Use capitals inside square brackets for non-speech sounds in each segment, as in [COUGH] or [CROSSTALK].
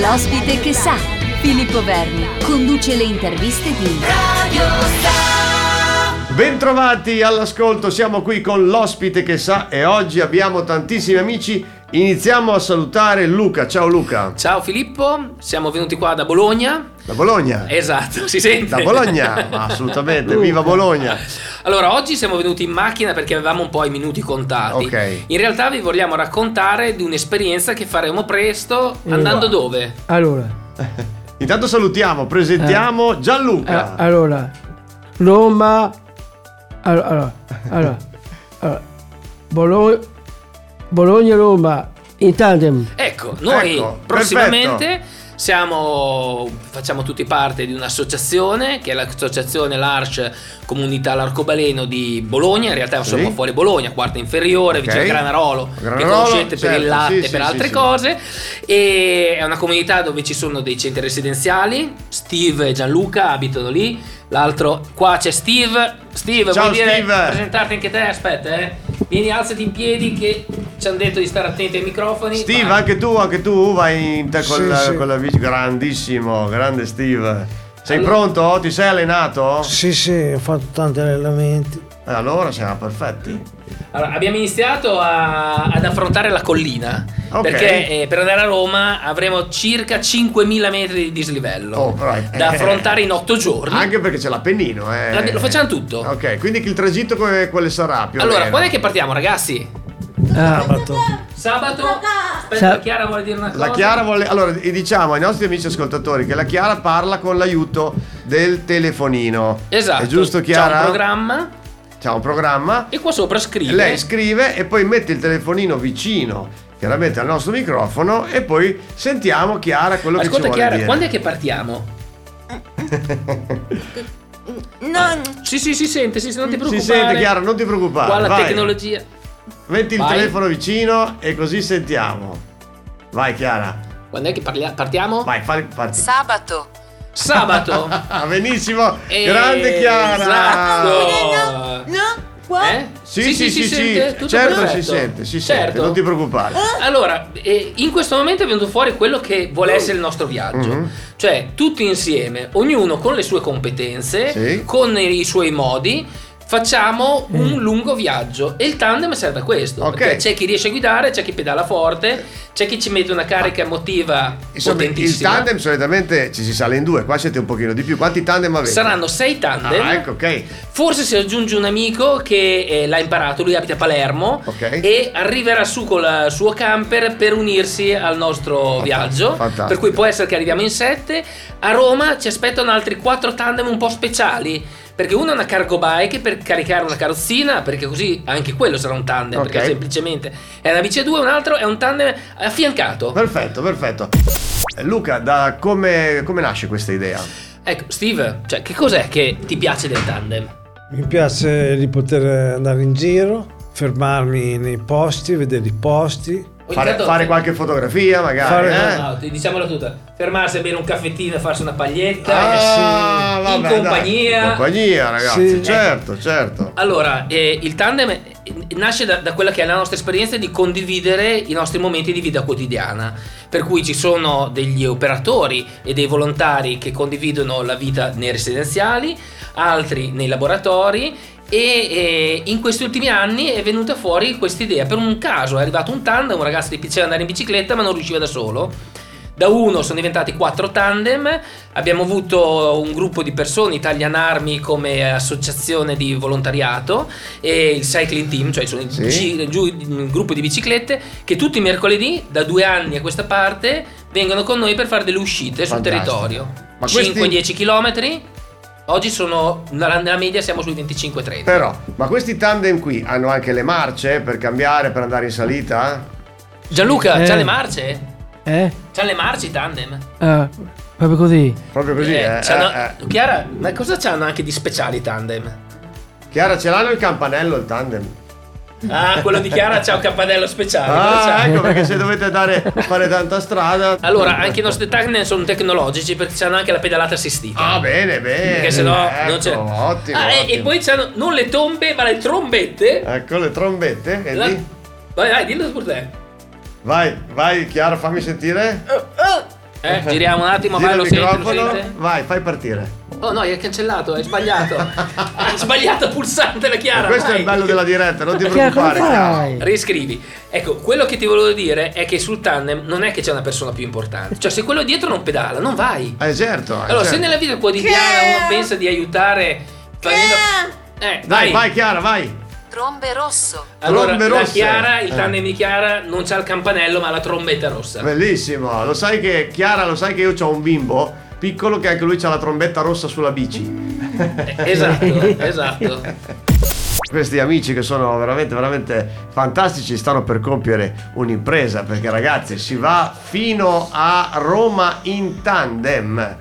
L'ospite che sa. Filippo Verni conduce le interviste di Radio Star. Bentrovati all'ascolto, siamo qui con l'ospite che sa e oggi abbiamo tantissimi amici. Iniziamo a salutare Luca. Ciao Luca. Ciao Filippo, siamo venuti qua da Bologna. Da Bologna? Esatto, si sente. Da Bologna, assolutamente, viva Bologna. Allora, oggi siamo venuti in macchina perché avevamo un po' i minuti contati. Ok. In realtà vi vogliamo raccontare di un'esperienza che faremo presto andando dove? Allora, [LAUGHS] Intanto salutiamo, presentiamo Gianluca. eh, allora, Roma, allora, allora, allora, Bologna, Bologna-Roma in tandem. Ecco, noi Ecco, prossimamente siamo, facciamo tutti parte di un'associazione che è l'associazione L'Arch Comunità L'Arcobaleno di Bologna, in realtà Sì. siamo fuori Bologna, quarta inferiore, Ok. vicino a Granarolo, che Granarolo, conoscete per il certo, latte sì, e sì, per sì, altre sì. cose e è una comunità dove ci sono dei centri residenziali, Steve e Gianluca abitano lì, l'altro qua c'è Steve, Steve Ciao, vuoi dire Steve. presentarti anche te? Aspetta eh, vieni alzati in piedi che ci hanno detto di stare attenti ai microfoni. Steve, Vai. anche tu, anche tu vai in te con, Sì, la, sì. con la bici. Grandissimo, grande Steve. Sei Allora- pronto? Ti sei allenato? Sì, sì, ho fatto tanti allenamenti. Eh, allora siamo perfetti. Allora, abbiamo iniziato a- ad affrontare la collina Ok. perché eh, per andare a Roma avremo circa 5.000 metri di dislivello Oh, però- da affrontare in 8 giorni. Anche perché c'è l'Appennino, eh. Lo facciamo tutto. Ok, quindi il tragitto quale sarà più o allora, meno? quando è che partiamo, ragazzi? Sabato. Sabato? Aspetta, la Chiara vuole dire una cosa. La Chiara vuole. Allora, diciamo ai nostri amici ascoltatori che la Chiara parla con l'aiuto del telefonino. Esatto. È giusto, Chiara? C'è un programma C'è un programma. e qua sopra scrive. Lei scrive e poi mette il telefonino vicino, chiaramente al nostro microfono, e poi sentiamo Chiara quello che ci Ascolta vuole Chiara, dire. quando è che partiamo? No, Sì, sì, si sente, sì, sì, non ti Si preoccupare. sente Chiara, non ti preoccupare. Qua la vai. tecnologia. Metti il Vai. telefono vicino e così sentiamo. Vai Chiara. Quando è che parlia- partiamo? Vai, fai parti. sabato. Sabato. Ah, [LAUGHS] benissimo. Eh, Grande Chiara. Esatto. No, qua. Eh? Sì, sì, sì, sì, sente? Tutto certo perfetto. si sente, si certo. sente, non ti preoccupare. Allora, eh, in questo momento è venuto fuori quello che vuole essere il nostro viaggio. Mhm. Cioè, tutti insieme, ognuno con le sue competenze, Sì. con i suoi modi, facciamo un lungo viaggio. E il tandem serve a questo. Ok. Perché c'è chi riesce a guidare, c'è chi pedala forte, c'è chi ci mette una carica emotiva Insomma, il tandem solitamente ci si sale in due, qua siete un pochino di più. Quanti tandem avete? Saranno sei tandem. Ah, ecco, ok. Forse si aggiunge un amico che eh, l'ha imparato, lui abita a Palermo Ok. e arriverà su col suo camper per unirsi al nostro viaggio. fantastico. Per cui può essere che arriviamo in sette. A Roma ci aspettano altri quattro tandem un po' speciali. Perché uno è una cargo bike per caricare una carrozzina, perché così anche quello sarà un tandem, Ok. perché semplicemente è una bici a due, un altro è un tandem affiancato. Perfetto, perfetto. Eh, Luca, da come, come nasce questa idea? Ecco, Steve, cioè, che cos'è che ti piace del tandem? Mi piace di poter andare in giro, fermarmi nei posti, vedere i posti. Fare, Intanto- fare qualche fotografia, magari. Fare- eh? No, diciamola tutta. Fermarsi a bere un caffettino e farsi una paglietta. Ah, eh sì. in vabbè, dai. compagnia. In compagnia, ragazzi, Sì. certo, certo. Allora, eh, il tandem nasce da, da quella che è la nostra esperienza di condividere i nostri momenti di vita quotidiana. Per cui ci sono degli operatori e dei volontari che condividono la vita nei residenziali, altri nei laboratori. E eh, in questi ultimi anni è venuta fuori questa idea. Per un caso è arrivato un tandem, un ragazzo che piaceva andare in bicicletta ma non riusciva da solo. Da uno sono diventati quattro tandem, abbiamo avuto un gruppo di persone, Italian Army come associazione di volontariato e il cycling team, cioè sono Sì. giù- il gruppo di biciclette che tutti i mercoledì da due anni a questa parte vengono con noi per fare delle uscite sul Fantastico. territorio. Ma questi- 5-10 km, oggi sono, nella, media siamo sui 25-30. Però, ma questi tandem qui hanno anche le marce per cambiare, per andare in salita? Gianluca, Eh. c'ha le marce? Eh? C'ha le marce i tandem? Ah, proprio così. Proprio così, eh? c'hanno- eh, eh. Chiara, ma cosa c'hanno anche di speciali i tandem? Chiara, ce l'hanno il campanello il tandem? Ah, quello di Chiara c'ha un campanello speciale. Ah, ecco perché se dovete andare fare tanta strada. Allora, anche i nostri tandem sono tecnologici perché hanno anche la pedalata assistita. Ah, bene, bene. perché sennò ecco, non c'è. Ottimo. Ah, e- e, ottimo. poi c'hanno non le tombe, ma le trombette. Ecco le trombette. La- Vai, vai, dillo pure te. Vai, vai, Chiara, fammi sentire. Eh, [LAUGHS] giriamo un attimo, Gira vai, lo il sente, lo microfono. sente? Vai, fai partire. Oh no, hai cancellato, hai sbagliato. [LAUGHS] hai sbagliato il pulsante la Chiara. Questo è vai. il bello della diretta, non ti preoccupare. Chiara. Riscrivi. Ecco, quello che ti volevo dire è che sul tandem non è che c'è una persona più importante. Cioè, se quello dietro non pedala, non vai. Eh certo. eh, Allora, se certo. nella vita quotidiana uno pensa di aiutare facendo... Eh, Dai, vai Chiara, vai. Trombe rosso. Allora, Trombe la rosse. Chiara, il Eh. tandem di Chiara non c'ha il campanello, ma la trombetta rossa. Bellissimo. Lo sai che Chiara, lo sai che io ho un bimbo piccolo che anche lui ha la trombetta rossa sulla bici. Eh, Esatto, [LAUGHS] esatto. Questi amici che sono veramente veramente fantastici stanno per compiere un'impresa perché ragazzi si va fino a Roma in tandem.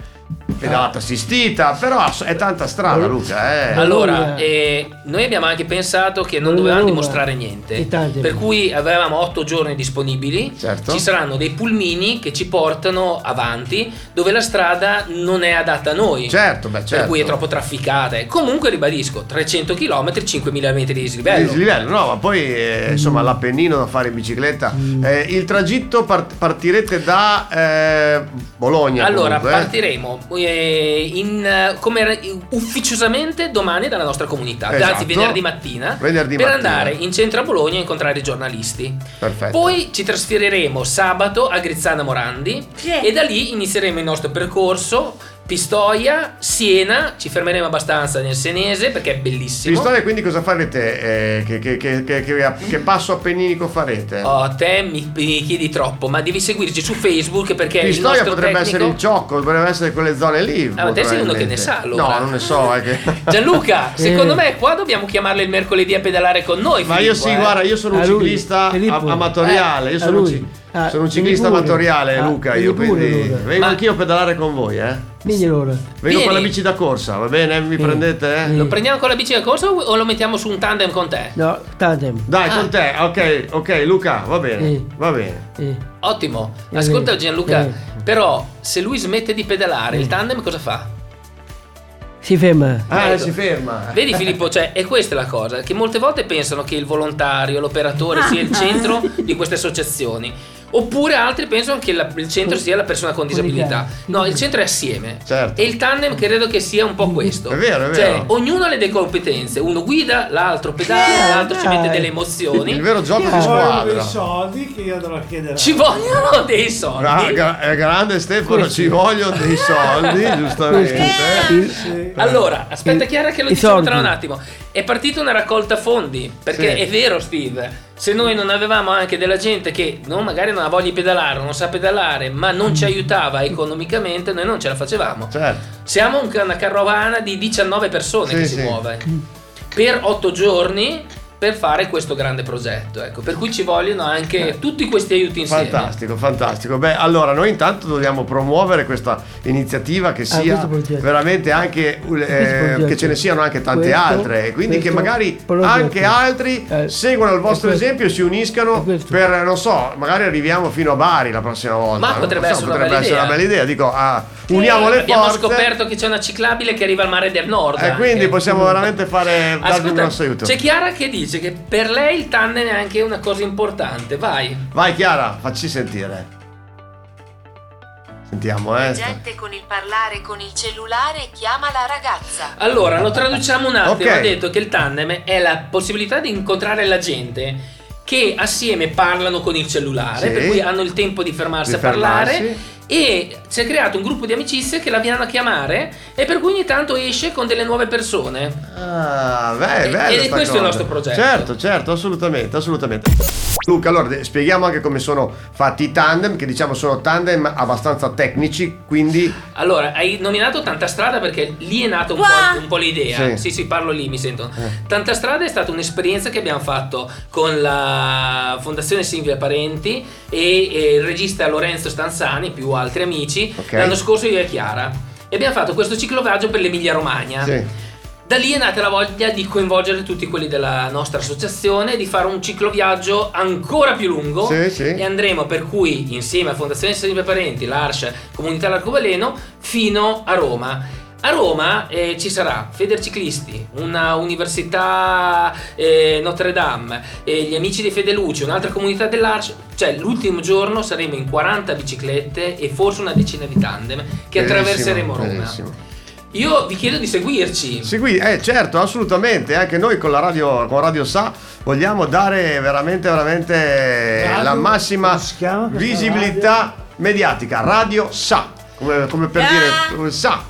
Pedalata assistita, però è tanta strada Luca, eh. Allora, Allora- eh, noi abbiamo anche pensato che non dovevamo dimostrare niente. Per cui avevamo otto giorni disponibili. Certo. Ci saranno dei pulmini che ci portano avanti dove la strada non è adatta a noi. Certo, beh, certo. Per cui è troppo trafficata. Comunque ribadisco, 300 km, 5000 metri di dislivello. Dislivello, no, ma poi eh, insomma l'Appennino da fare in bicicletta. Eh, il tragitto part- partirete da eh, Bologna. Allora, comunque, eh? partiremo eh, in, come ufficiosamente domani dalla nostra comunità, Esatto. anzi venerdì mattina, Venerdì per mattina. andare in centro a Bologna a incontrare i giornalisti. Perfetto. Poi ci trasferiremo sabato a Grizzana Morandi Sì. e da lì inizieremo il nostro percorso. Pistoia, Siena, ci fermeremo abbastanza nel Senese perché è bellissimo. Pistoia, quindi cosa farete? Eh, che, che- che- che- passo appenninico farete? Oh, te mi, mi chiedi troppo, ma devi seguirci su Facebook perché Pistoia potrebbe tecnico... essere il ciocco, potrebbe essere quelle zone lì. Ah, ma te sei uno che ne sa, allora. No, non ne so. [LAUGHS] Gianluca, [LAUGHS] secondo me qua dobbiamo chiamarle il mercoledì a pedalare con noi. Ma io Filippo, sì, eh. guarda, io sono un ciclista amatoriale. Io Eh, a sono, un lui. Ah, sono un vieni ciclista amatoriale, Ah, Luca. vieni Io pure, quindi allora. vengo Ma- anch'io a pedalare con voi, eh. Vieni allora. Vengo Vieni. con la bici da corsa, va bene? Mi Sì. prendete? eh? Lo prendiamo con la bici da corsa o lo mettiamo su un tandem con te? No, tandem. Dai, Ah. con te, ok, ok, Luca, va bene, Sì. va bene. Ottimo. Ascolta Gianluca, però se lui smette di pedalare, il tandem cosa fa? si ferma. Ah, Ecco. si ferma. Vedi Filippo, cioè, è questa la cosa, che molte volte pensano che il volontario, l'operatore [LAUGHS] sia il centro di queste associazioni. Oppure altri pensano che la- il centro sia la persona con disabilità. No, il centro è assieme. Certo. E il tandem credo che sia un po' questo. È vero, è Cioè, vero. ognuno ha le due competenze. Uno guida, l'altro pedala, Sì, l'altro ci dai. mette delle emozioni. Il vero gioco di Chiaro. Vogliono squadra. dei soldi che io andrò a chiedere. Ci vogliono dei soldi. Gra- gra- è grande Stefano, ci vogliono dei soldi, giustamente. Il- Allora, aspetta Chiara che lo i diciamo soldi. tra un attimo. È partita una raccolta fondi, perché Sì. è vero Steve, se noi non avevamo anche della gente che non, magari non ha voglia di pedalare, non sa pedalare, ma non ci aiutava economicamente, noi non ce la facevamo. Certo. Siamo un- una carovana di 19 persone Sì, che sì. si muove per 8 giorni per fare questo grande progetto. Ecco, per cui ci vogliono anche tutti questi aiuti insieme. Fantastico, fantastico. Beh, allora noi intanto dobbiamo promuovere questa iniziativa che sia Ah, questo progetto. veramente anche eh, che ce ne siano anche tante Questo- altre e quindi che magari progetto. anche altri Eh, seguano il vostro questo- esempio e si uniscano per non so, magari arriviamo fino a Bari la prossima volta. Ma potrebbe so, essere una potrebbe bella essere idea. una bella idea. Dico, ah, uniamo le Abbiamo forze scoperto che c'è una ciclabile che arriva al mare del nord. e quindi anche. possiamo veramente fare darvi un Ascolta, grosso aiuto. c'è Chiara che dice che per lei il tandem è anche una cosa importante. Vai. Vai Chiara, facci sentire. Sentiamo, eh. Gente con il parlare con il cellulare chiama la ragazza. Allora, lo traduciamo un attimo. Ok. Ha detto che il tandem è la possibilità di incontrare la gente che assieme parlano con il cellulare, Sì. per cui hanno il tempo di fermarsi Di a parlare. fermarsi. E si è creato un gruppo di amicizie che la viene a chiamare e per cui ogni tanto esce con delle nuove persone. Ah, beh, E- bello è sta questo il cosa. nostro progetto. Certo, certo, assolutamente, assolutamente. Luca, allora spieghiamo anche come sono fatti i tandem, che diciamo sono tandem abbastanza tecnici, quindi Allora, hai nominato Tanta Strada perché lì è nata un, un po' l'idea. Sì. Sì. sì, parlo lì, mi sento. Eh. Tanta Strada è stata un'esperienza che abbiamo fatto con la Fondazione Silvia Parenti e, e il regista Lorenzo Stanzani, più altri amici, Ok. l'anno scorso io e Chiara. E abbiamo fatto questo cicloviaggio per l'Emilia Romagna. sì. Da lì è nata la voglia di coinvolgere tutti quelli della nostra associazione, di fare un cicloviaggio ancora più lungo Sì, sì. e andremo per cui insieme a Fondazione Silvia Parenti, l'Arscia, Comunità L'Arcobaleno, fino a Roma. A Roma eh, ci sarà Federciclisti, una università eh, Notre Dame, eh, gli amici di Fedeluce, un'altra comunità dell'Arci. Cioè, l'ultimo giorno saremo in 40 biciclette e forse una decina di tandem che Benissimo, attraverseremo Roma. benissimo. Io vi chiedo di seguirci. Segui, eh certo, assolutamente, anche noi con la radio, con radio Sa vogliamo dare veramente, veramente Radio, la massima visibilità mediatica, Radio Sa, come, come per Ah. dire Sa.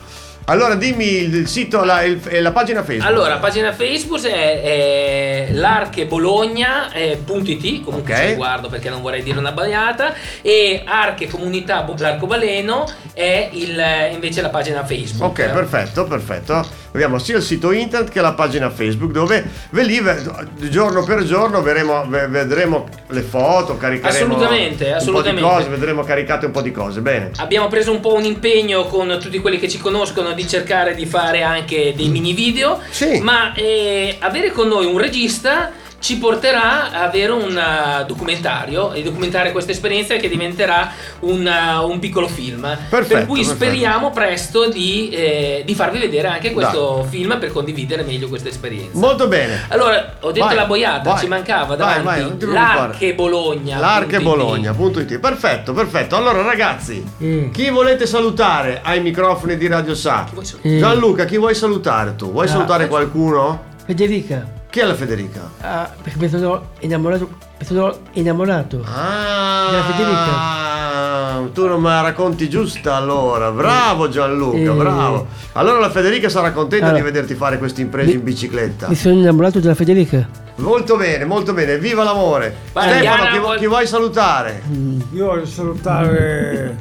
Allora dimmi il sito, la, il- e la pagina Facebook. Allora, pagina Facebook è, è l'archebologna.it, comunque Ok. ci guardo perché non vorrei dire una bagliata, e Arche Comunità L'Arcobaleno è il- invece la pagina Facebook. Ok, perfetto, perfetto. Abbiamo sia il sito internet che la pagina Facebook dove ve lì giorno per giorno verremo- ve- vedremo le foto, caricheremo Assolutamente, un assolutamente. po' di cose, vedremo caricate un po' di cose. Bene. Abbiamo preso un po' un impegno con tutti quelli che ci conoscono di cercare di fare anche dei mini video, Sì. ma eh, avere con noi un regista ci porterà a avere un uh, documentario e documentare questa esperienza che diventerà un, uh, un piccolo film. per Perfetto, cui perfetto. speriamo presto di, eh, di farvi vedere anche questo film per condividere meglio questa esperienza. Molto bene. allora, ho detto Vai, la boiata, vai. ci mancava Vai, davanti vai, preoccupare. l'Arche Bologna. L'Arche Bologna.it. Perfetto, perfetto. Allora ragazzi, Mm. chi volete salutare ai microfoni di Radio Sa? Chi? Eh, Gianluca, chi vuoi salutare tu? Vuoi Ah. salutare qualcuno? Federica. Chi è la Federica? Ah, perché mi sono innamorato. Mi sono innamorato. Ah, Della Federica. tu non me la racconti giusta allora. Bravo Gianluca, Eh. bravo. Allora la Federica sarà contenta Allora. di vederti fare queste imprese Mi- in bicicletta. Mi sono innamorato della Federica. Molto bene, molto bene. Viva l'amore. Vai, Stefano, Diana, chi, vu- vuoi- chi vuoi salutare? Io voglio salutare.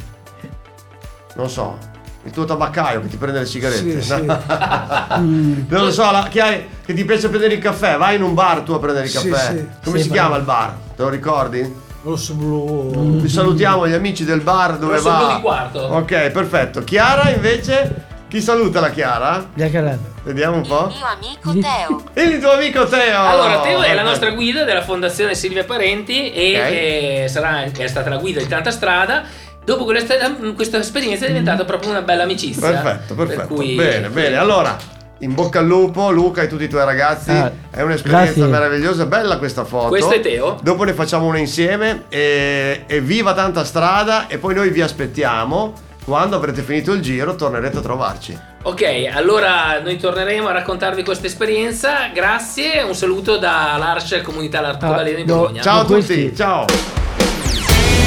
Non so, il tuo tabaccaio che ti prende le sigarette. Sì, sì. [LAUGHS] non lo so, la- chi hai- che ti piace prendere il caffè, vai in un bar tu a prendere il Sì, caffè. sì. Come Sì, si ma- chiama il bar? Te lo ricordi? Rosso blu. Vi salutiamo gli amici del bar dove Rosso va. blu di quarto. Ok, perfetto. Chiara invece? Chi saluta la Chiara? La Carana. Vediamo un po'. mio amico Teo. [LAUGHS] Il tuo amico Teo. Allora, Teo è la nostra guida della Fondazione Silvia Parenti e Ok. eh, sarà, è stata la guida di tanta strada. Dopo questa, questa esperienza è diventata proprio una bella amicizia. Perfetto, Per perfetto. cui- Bene, bene. Allora, in bocca al lupo, Luca e tutti i tuoi ragazzi. Ah, è un'esperienza grazie. meravigliosa, bella questa foto. Questo è Teo. Dopo ne facciamo una insieme e, e viva tanta strada e poi noi vi aspettiamo. Quando avrete finito il giro tornerete a trovarci. Ok, allora noi torneremo a raccontarvi questa esperienza. Grazie, un saluto da L'Arce Comunità L'Arcobaleno di no, Bologna. Ciao a tutti, ciao.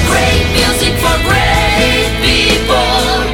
Great music for great people.